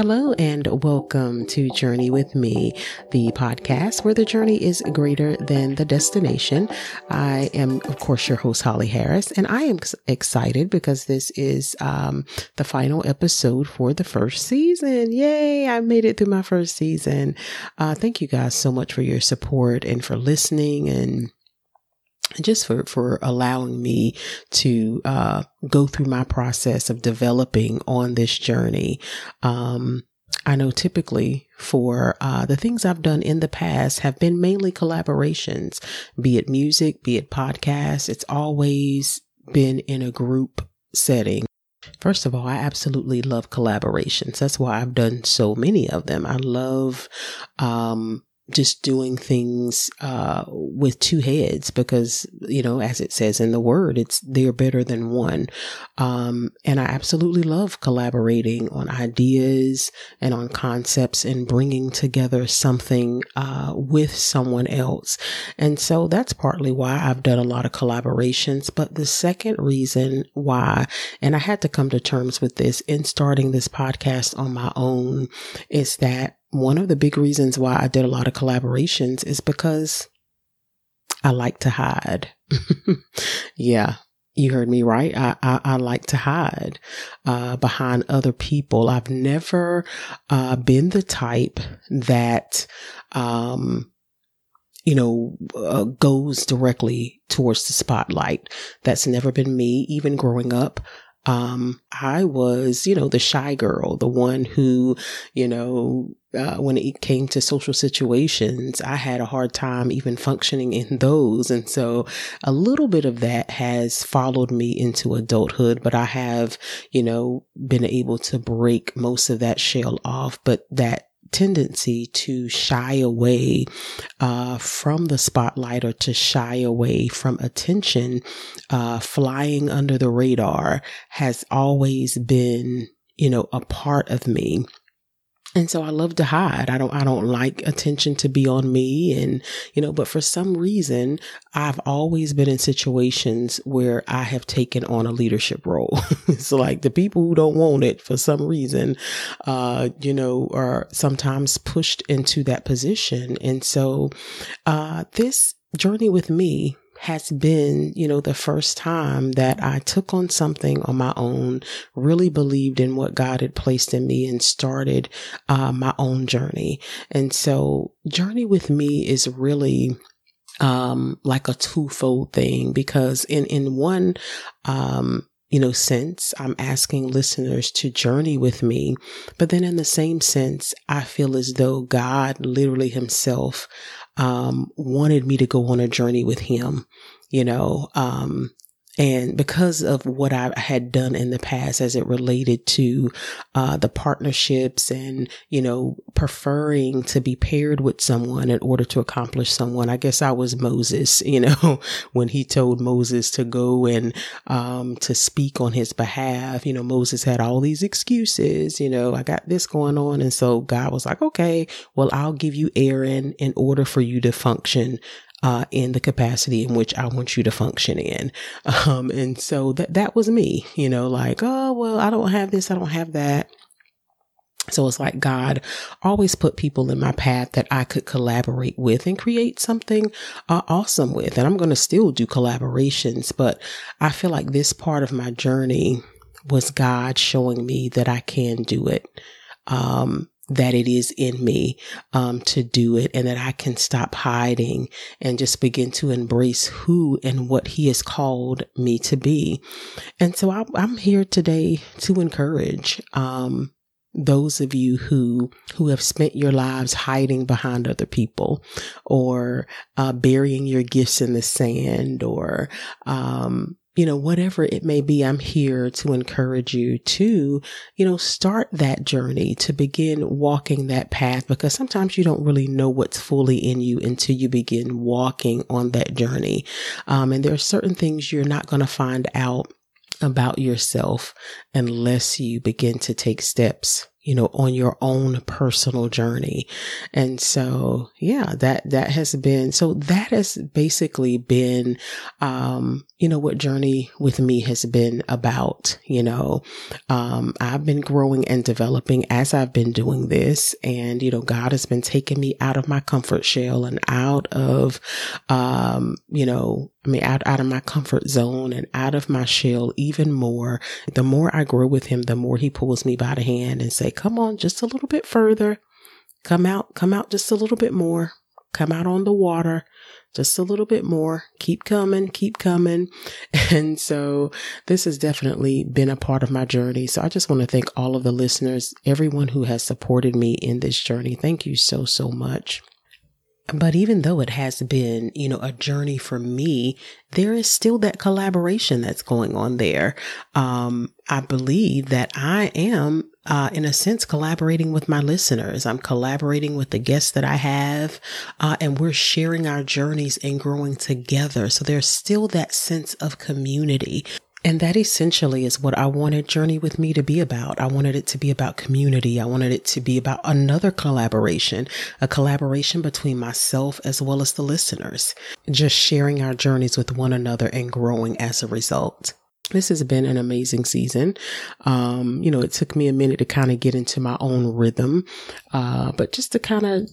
Hello and welcome to Journey with Me, the podcast where the journey is greater than the destination. I am, of course, your host, Holly Harris, and I am excited because this is um, the final episode for the first season. Yay! I made it through my first season. Uh, thank you guys so much for your support and for listening and just for, for allowing me to, uh, go through my process of developing on this journey. Um, I know typically for uh, the things I've done in the past have been mainly collaborations, be it music, be it podcasts. It's always been in a group setting. First of all, I absolutely love collaborations. That's why I've done so many of them. I love um, just doing things uh, with two heads because you know as it says in the word it's they're better than one. Um, and i absolutely love collaborating on ideas and on concepts and bringing together something uh, with someone else. And so that's partly why i've done a lot of collaborations. But the second reason why and i had to come to terms with this in starting this podcast on my own is that one of the big reasons why I did a lot of collaborations is because I like to hide. yeah, you heard me right. I, I, I like to hide uh, behind other people. I've never uh, been the type that, um, you know, uh, goes directly towards the spotlight. That's never been me, even growing up um, I was, you know, the shy girl, the one who, you know, uh, when it came to social situations, I had a hard time even functioning in those. And so a little bit of that has followed me into adulthood, but I have, you know, been able to break most of that shell off. But that tendency to shy away uh, from the spotlight or to shy away from attention, uh, flying under the radar has always been, you know, a part of me. And so I love to hide. I don't, I don't like attention to be on me. And, you know, but for some reason, I've always been in situations where I have taken on a leadership role. it's like the people who don't want it for some reason, uh, you know, are sometimes pushed into that position. And so, uh, this journey with me has been, you know, the first time that I took on something on my own, really believed in what God had placed in me and started uh, my own journey. And so journey with me is really um, like a twofold thing because in, in one, um, you know, sense, I'm asking listeners to journey with me. But then in the same sense, I feel as though God literally himself um, wanted me to go on a journey with him, you know, um, and because of what I had done in the past as it related to uh, the partnerships and, you know, preferring to be paired with someone in order to accomplish someone, I guess I was Moses, you know, when he told Moses to go and um, to speak on his behalf. You know, Moses had all these excuses, you know, I got this going on. And so God was like, okay, well, I'll give you Aaron in order for you to function uh, in the capacity in which I want you to function in. Um, and so that, that was me, you know, like, oh, well, I don't have this. I don't have that. So it's like God always put people in my path that I could collaborate with and create something uh, awesome with. And I'm going to still do collaborations, but I feel like this part of my journey was God showing me that I can do it. Um, that it is in me um, to do it and that I can stop hiding and just begin to embrace who and what he has called me to be. And so I, am here today to encourage, um, those of you who who have spent your lives hiding behind other people or uh, burying your gifts in the sand or um, you know, whatever it may be, I'm here to encourage you to, you know, start that journey to begin walking that path because sometimes you don't really know what's fully in you until you begin walking on that journey. Um, and there are certain things you're not going to find out about yourself unless you begin to take steps you know, on your own personal journey. And so, yeah, that, that has been, so that has basically been, um, you know, what journey with me has been about, you know, um, I've been growing and developing as I've been doing this. And, you know, God has been taking me out of my comfort shell and out of, um, you know, I mean, out, out of my comfort zone and out of my shell even more. The more I grow with him, the more he pulls me by the hand and say, come on, just a little bit further. Come out, come out just a little bit more. Come out on the water just a little bit more. Keep coming, keep coming. And so this has definitely been a part of my journey. So I just want to thank all of the listeners, everyone who has supported me in this journey. Thank you so, so much. But even though it has been, you know, a journey for me, there is still that collaboration that's going on there. Um, I believe that I am, uh, in a sense, collaborating with my listeners. I'm collaborating with the guests that I have, uh, and we're sharing our journeys and growing together. So there's still that sense of community. And that essentially is what I wanted Journey with Me to be about. I wanted it to be about community. I wanted it to be about another collaboration, a collaboration between myself as well as the listeners, just sharing our journeys with one another and growing as a result. This has been an amazing season. Um, you know, it took me a minute to kind of get into my own rhythm, uh, but just to kind of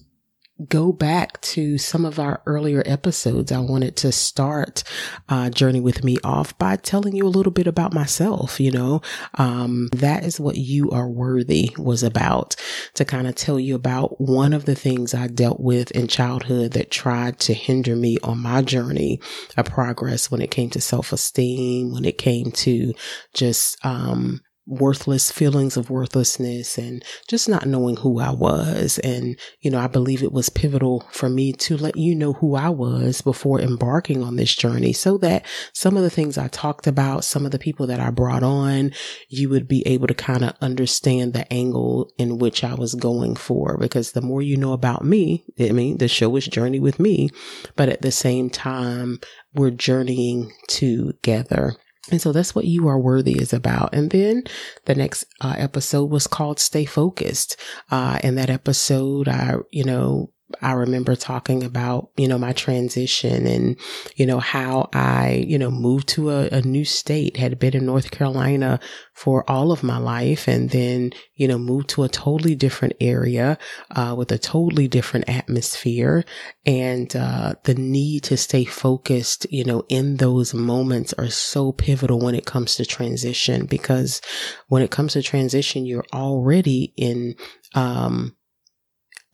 go back to some of our earlier episodes, I wanted to start uh, Journey with Me off by telling you a little bit about myself. You know, um, that is what You Are Worthy was about to kind of tell you about one of the things I dealt with in childhood that tried to hinder me on my journey of progress when it came to self esteem, when it came to just, um, worthless feelings of worthlessness and just not knowing who I was. And, you know, I believe it was pivotal for me to let you know who I was before embarking on this journey so that some of the things I talked about, some of the people that I brought on, you would be able to kind of understand the angle in which I was going for. Because the more you know about me, I mean, the show is Journey with me, but at the same time, we're journeying together. And so that's what you are worthy is about. And then the next uh, episode was called Stay Focused. Uh, in that episode, I, you know, I remember talking about, you know, my transition and, you know, how I, you know, moved to a, a, new state, had been in North Carolina for all of my life and then, you know, moved to a totally different area, uh, with a totally different atmosphere. And, uh, the need to stay focused, you know, in those moments are so pivotal when it comes to transition because when it comes to transition, you're already in, um,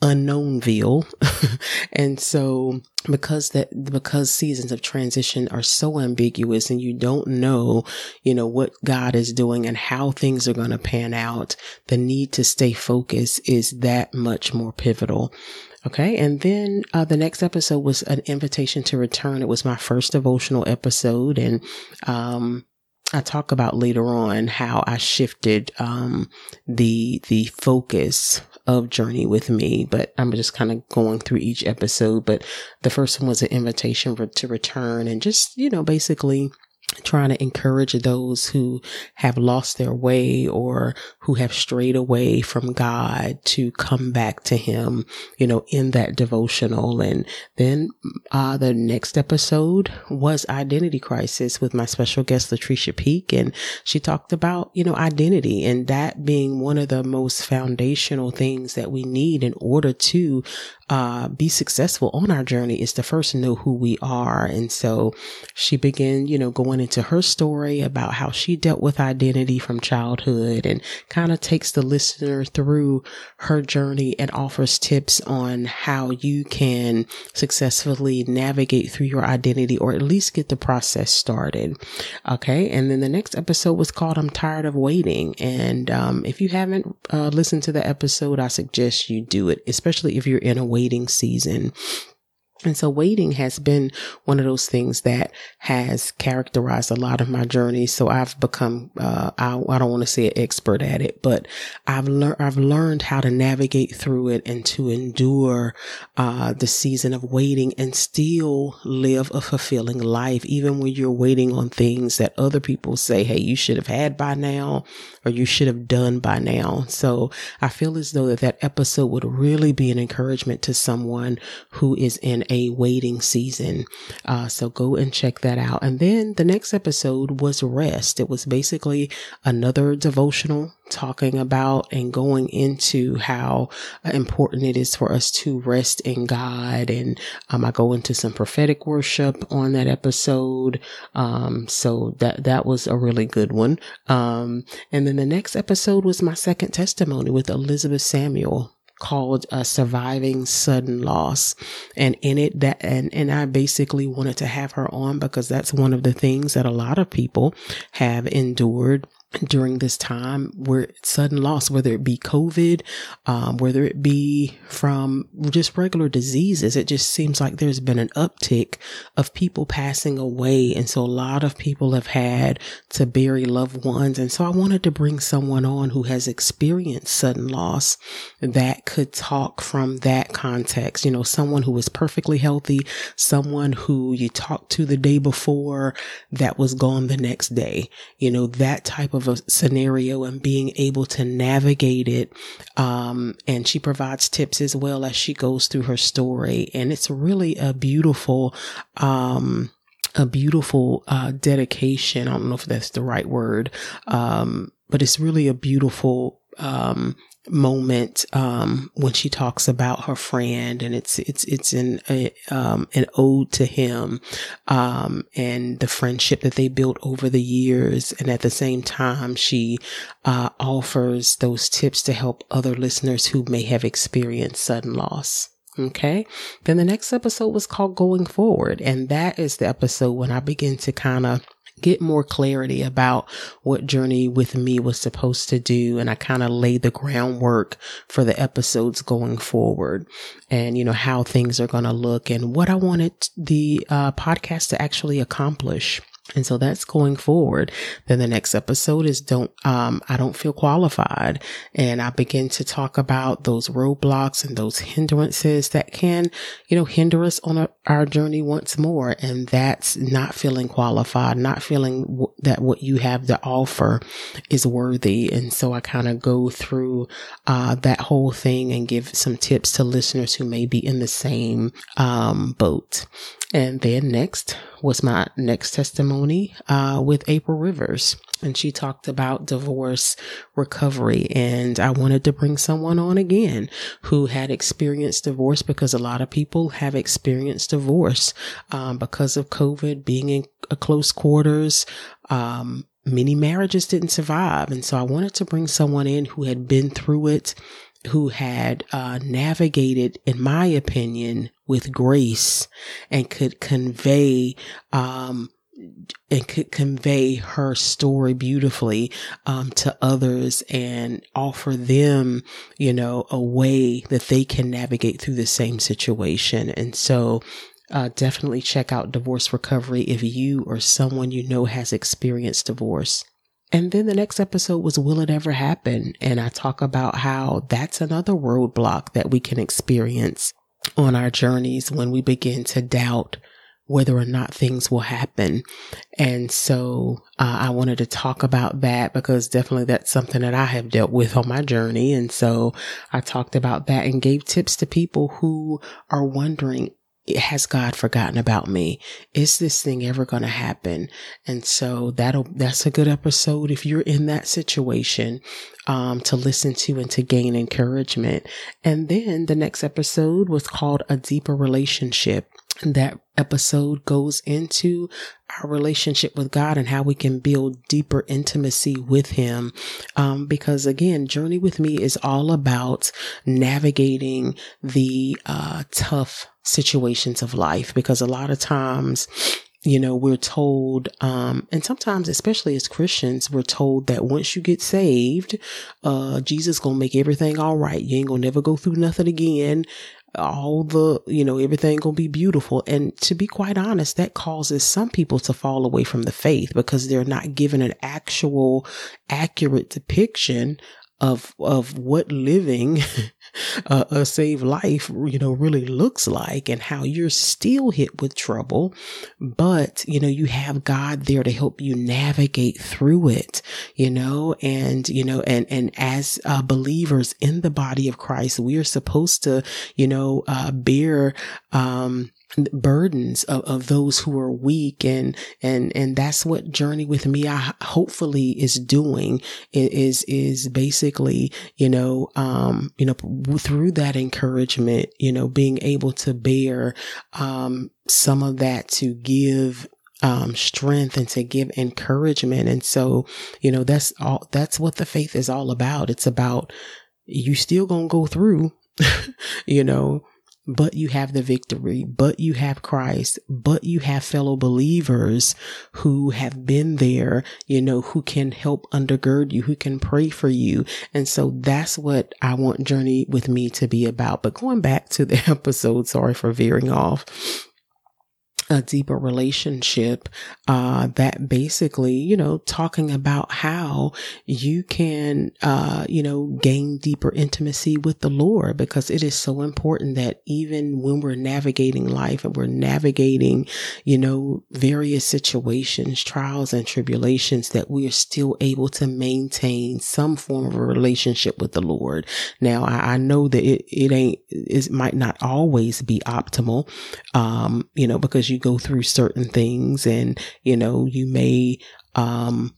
unknownville. and so because that, because seasons of transition are so ambiguous and you don't know, you know, what God is doing and how things are going to pan out, the need to stay focused is that much more pivotal. Okay. And then uh, the next episode was an invitation to return. It was my first devotional episode. And, um, I talk about later on how I shifted um, the the focus of Journey with Me, but I'm just kind of going through each episode. But the first one was an invitation to return and just, you know, basically trying to encourage those who have lost their way or who have strayed away from God to come back to Him, you know, in that devotional. And then, uh, the next episode was identity crisis with my special guest, Latricia Peak. And she talked about, you know, identity and that being one of the most foundational things that we need in order to uh, be successful on our journey is to first know who we are. And so she began, you know, going into her story about how she dealt with identity from childhood and kind of takes the listener through her journey and offers tips on how you can successfully navigate through your identity or at least get the process started. Okay. And then the next episode was called I'm Tired of Waiting. And um, if you haven't uh, listened to the episode, I suggest you do it, especially if you're in a waiting season. And so waiting has been one of those things that has characterized a lot of my journey. So I've become, uh, I, I, don't want to say an expert at it, but I've learned, I've learned how to navigate through it and to endure, uh, the season of waiting and still live a fulfilling life, even when you're waiting on things that other people say, Hey, you should have had by now or you should have done by now. So I feel as though that that episode would really be an encouragement to someone who is in a waiting season. Uh, so go and check that out. And then the next episode was rest. It was basically another devotional talking about and going into how important it is for us to rest in God. And um, I go into some prophetic worship on that episode. Um, so that that was a really good one. Um, and then the next episode was my second testimony with Elizabeth Samuel called uh, surviving sudden loss and in it that and and I basically wanted to have her on because that's one of the things that a lot of people have endured during this time where sudden loss, whether it be COVID, um, whether it be from just regular diseases, it just seems like there's been an uptick of people passing away. And so a lot of people have had to bury loved ones. And so I wanted to bring someone on who has experienced sudden loss that could talk from that context. You know, someone who was perfectly healthy, someone who you talked to the day before that was gone the next day. You know, that type of of a scenario and being able to navigate it. Um, and she provides tips as well as she goes through her story. And it's really a beautiful, um, a beautiful uh, dedication. I don't know if that's the right word, um, but it's really a beautiful um, moment um, when she talks about her friend and it's it's it's an a, um, an ode to him um, and the friendship that they built over the years. And at the same time she uh, offers those tips to help other listeners who may have experienced sudden loss Okay. Then the next episode was called Going Forward. And that is the episode when I begin to kind of get more clarity about what Journey with Me was supposed to do. And I kind of laid the groundwork for the episodes going forward and, you know, how things are going to look and what I wanted the uh, podcast to actually accomplish. And so that's going forward. Then the next episode is don't, um, I don't feel qualified. And I begin to talk about those roadblocks and those hindrances that can, you know, hinder us on a, our journey once more. And that's not feeling qualified, not feeling w- that what you have to offer is worthy. And so I kind of go through, uh, that whole thing and give some tips to listeners who may be in the same, um, boat. And then next was my next testimony uh, with April Rivers. And she talked about divorce recovery. And I wanted to bring someone on again who had experienced divorce because a lot of people have experienced divorce um, because of COVID, being in close quarters. Um, many marriages didn't survive. And so I wanted to bring someone in who had been through it who had uh, navigated, in my opinion, with grace and could convey um, and could convey her story beautifully um, to others and offer them, you know, a way that they can navigate through the same situation. And so, uh, definitely check out Divorce Recovery if you or someone you know has experienced divorce. And then the next episode was Will It Ever Happen? And I talk about how that's another roadblock that we can experience on our journeys when we begin to doubt whether or not things will happen. And so uh, I wanted to talk about that because definitely that's something that I have dealt with on my journey. And so I talked about that and gave tips to people who are wondering, has God forgotten about me? Is this thing ever going to happen? And so that'll, that's a good episode if you're in that situation, um, to listen to and to gain encouragement. And then the next episode was called A Deeper Relationship. That episode goes into our relationship with God and how we can build deeper intimacy with Him. Um, because again, Journey with Me is all about navigating the uh, tough situations of life. Because a lot of times, you know, we're told, um, and sometimes, especially as Christians, we're told that once you get saved, uh, Jesus gonna make everything all right. You ain't gonna never go through nothing again all the, you know, everything gonna be beautiful. And to be quite honest, that causes some people to fall away from the faith because they're not given an actual accurate depiction of of what living a, a saved life you know really looks like and how you're still hit with trouble. But you know you have God there to help you navigate through it you know and you know and and as uh, believers in the body of Christ we are supposed to you know uh, bear um burdens of, of those who are weak and and and that's what journey with me I hopefully is doing. Is is basically you know um you know through that encouragement you know being able to bear um some of that to give um, strength and to give encouragement. And so, you know, that's all, that's what the faith is all about. It's about you still gonna go through, you know, but you have the victory, but you have Christ, but you have fellow believers who have been there, you know, who can help undergird you, who can pray for you. And so that's what I want Journey with me to be about. But going back to the episode, sorry for veering off a deeper relationship uh, that basically you know talking about how you can uh, you know gain deeper intimacy with the lord because it is so important that even when we're navigating life and we're navigating you know various situations trials and tribulations that we are still able to maintain some form of a relationship with the lord. Now i, I know that it, it ain't it might not always be optimal um you know because you go through certain things and, you know, you may, um,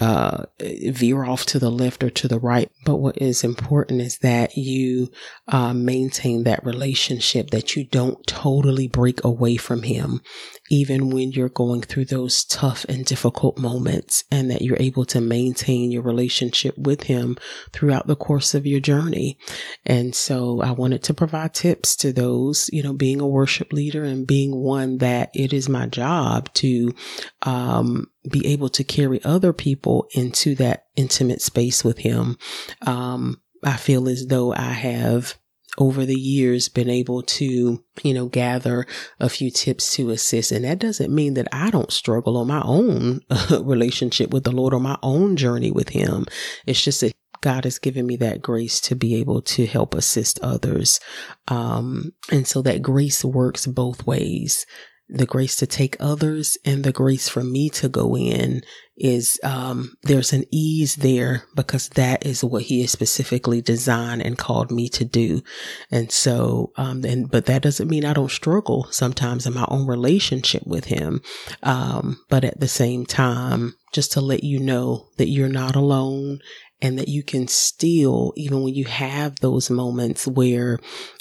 uh, veer off to the left or to the right. But what is important is that you uh, maintain that relationship, that you don't totally break away from him, even when you're going through those tough and difficult moments, and that you're able to maintain your relationship with him throughout the course of your journey. And so I wanted to provide tips to those, you know, being a worship leader and being one that it is my job to, um, be able to carry other people into that intimate space with him. Um, I feel as though I have over the years been able to, you know, gather a few tips to assist. And that doesn't mean that I don't struggle on my own relationship with the Lord or my own journey with him. It's just that God has given me that grace to be able to help assist others. Um, and so that grace works both ways the grace to take others and the grace for me to go in is um, there's an ease there because that is what he has specifically designed and called me to do. And so um, and but that doesn't mean i don't struggle sometimes in my own relationship with him. Um, but at the same time just to let you know that you're not alone and that you can still, even when you have those moments where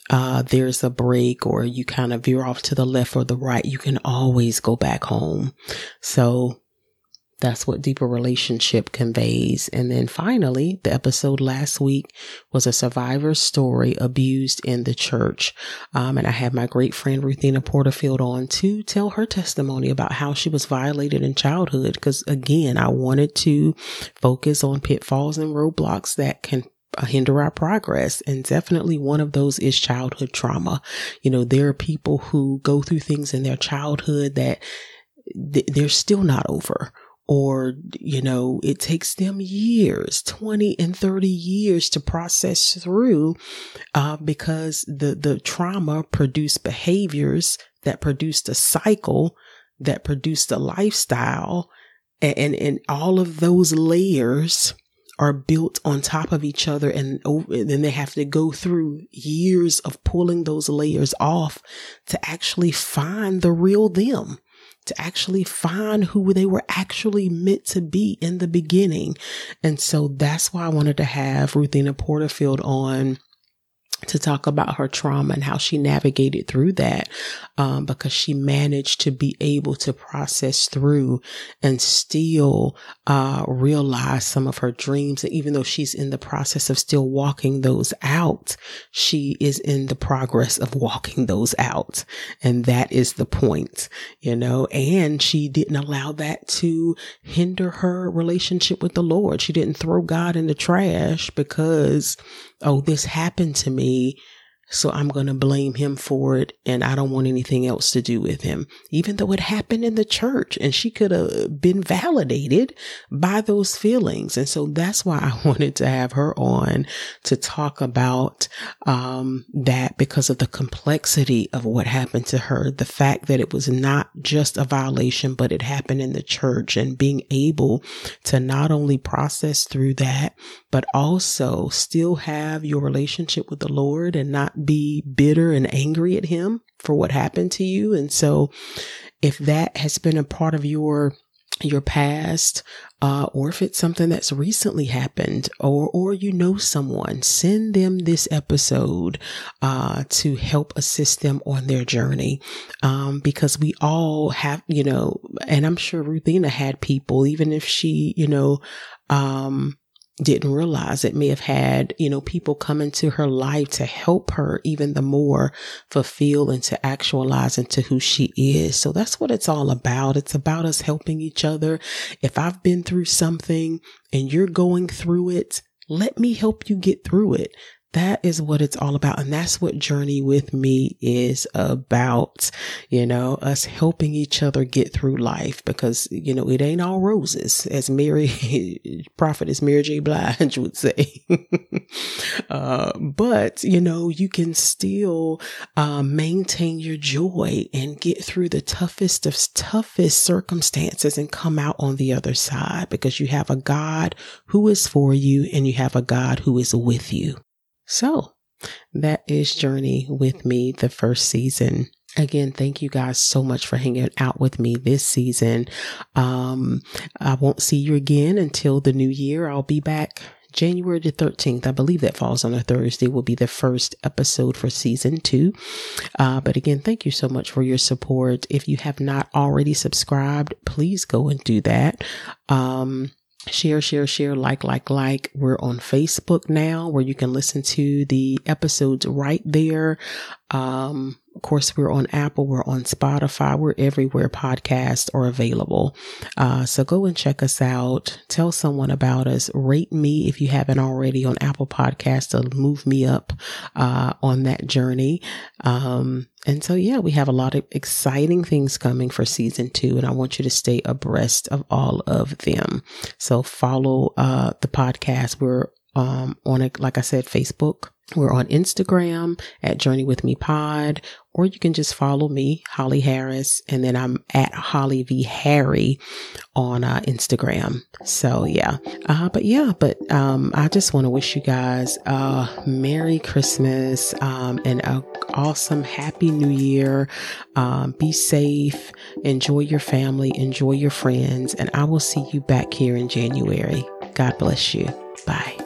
uh, there's a break or you kind of veer off to the left or the right, you can always go back home. So that's what deeper relationship conveys. And then finally, the episode last week was a survivor's story abused in the church. Um, and I had my great friend Ruthina Porterfield on to tell her testimony about how she was violated in childhood. Cause again, I wanted to focus on pitfalls and roadblocks that can hinder our progress. And definitely one of those is childhood trauma. You know, there are people who go through things in their childhood that they're still not over or, you know, it takes them years, 20 and 30 years to process through, uh, because the, the trauma produced behaviors that produced a cycle that produced a lifestyle and, and, and all of those layers are built on top of each other and, oh, and then they have to go through years of pulling those layers off to actually find the real them to actually find who they were actually meant to be in the beginning. And so that's why I wanted to have Ruthina Porterfield on to talk about her trauma and how she navigated through that um, because she managed to be able to process through and still uh, realize some of her dreams. And even though she's in the process of still walking those out, she is in the progress of walking those out. And that is the point, you know, and she didn't allow that to hinder her relationship with the Lord. She didn't throw God in the trash because oh, this happened to me. So I'm going to blame him for it. And I don't want anything else to do with him, even though it happened in the church and she could have been validated by those feelings. And so that's why I wanted to have her on to talk about, um, that because of the complexity of what happened to her. The fact that it was not just a violation, but it happened in the church and being able to not only process through that, but also still have your relationship with the Lord and not be bitter and angry at him for what happened to you. And so if that has been a part of your your past, uh, or if it's something that's recently happened, or or you know someone, send them this episode uh, to help assist them on their journey, um, because we all have, you know, and I'm sure Ruthina had people, even if she, you know, um, didn't realize it may have had, you know, people come into her life to help her even the more fulfill and to actualize into who she is. So that's what it's all about. It's about us helping each other. If I've been through something and you're going through it, let me help you get through it. That is what it's all about. And that's what Journey with Me is about. You know, us helping each other get through life because, you know, it ain't all roses, as Mary, prophetess Mary J. Blige would say. uh, but, you know, you can still uh, maintain your joy and get through the toughest of toughest circumstances and come out on the other side because you have a God who is for you and you have a God who is with you. So that is Journey with me, the first season. Again, thank you guys so much for hanging out with me this season. Um, I won't see you again until the new year. I'll be back January the 13th. I believe that falls on a Thursday will be the first episode for season two. Uh, but again, thank you so much for your support. If you have not already subscribed, please go and do that. Um, share, share, share, like, like, like. We're on Facebook now where you can listen to the episodes right there. Um, of course, we're on Apple, we're on Spotify, we're everywhere podcasts are available. Uh, so go and check us out. Tell someone about us. Rate me if you haven't already on Apple Podcasts to move me up uh, on that journey. Um, and so, yeah, we have a lot of exciting things coming for season two, and I want you to stay abreast of all of them. So follow uh, the podcast. We're um, on it, like I said, Facebook. We're on Instagram at Journey With Me Pod, or you can just follow me, Holly Harris, and then I'm at Holly V Harry on uh, Instagram. So yeah, uh, but yeah, but um, I just want to wish you guys a Merry Christmas um, and a awesome Happy New Year. Um, be safe, enjoy your family, enjoy your friends, and I will see you back here in January. God bless you. Bye.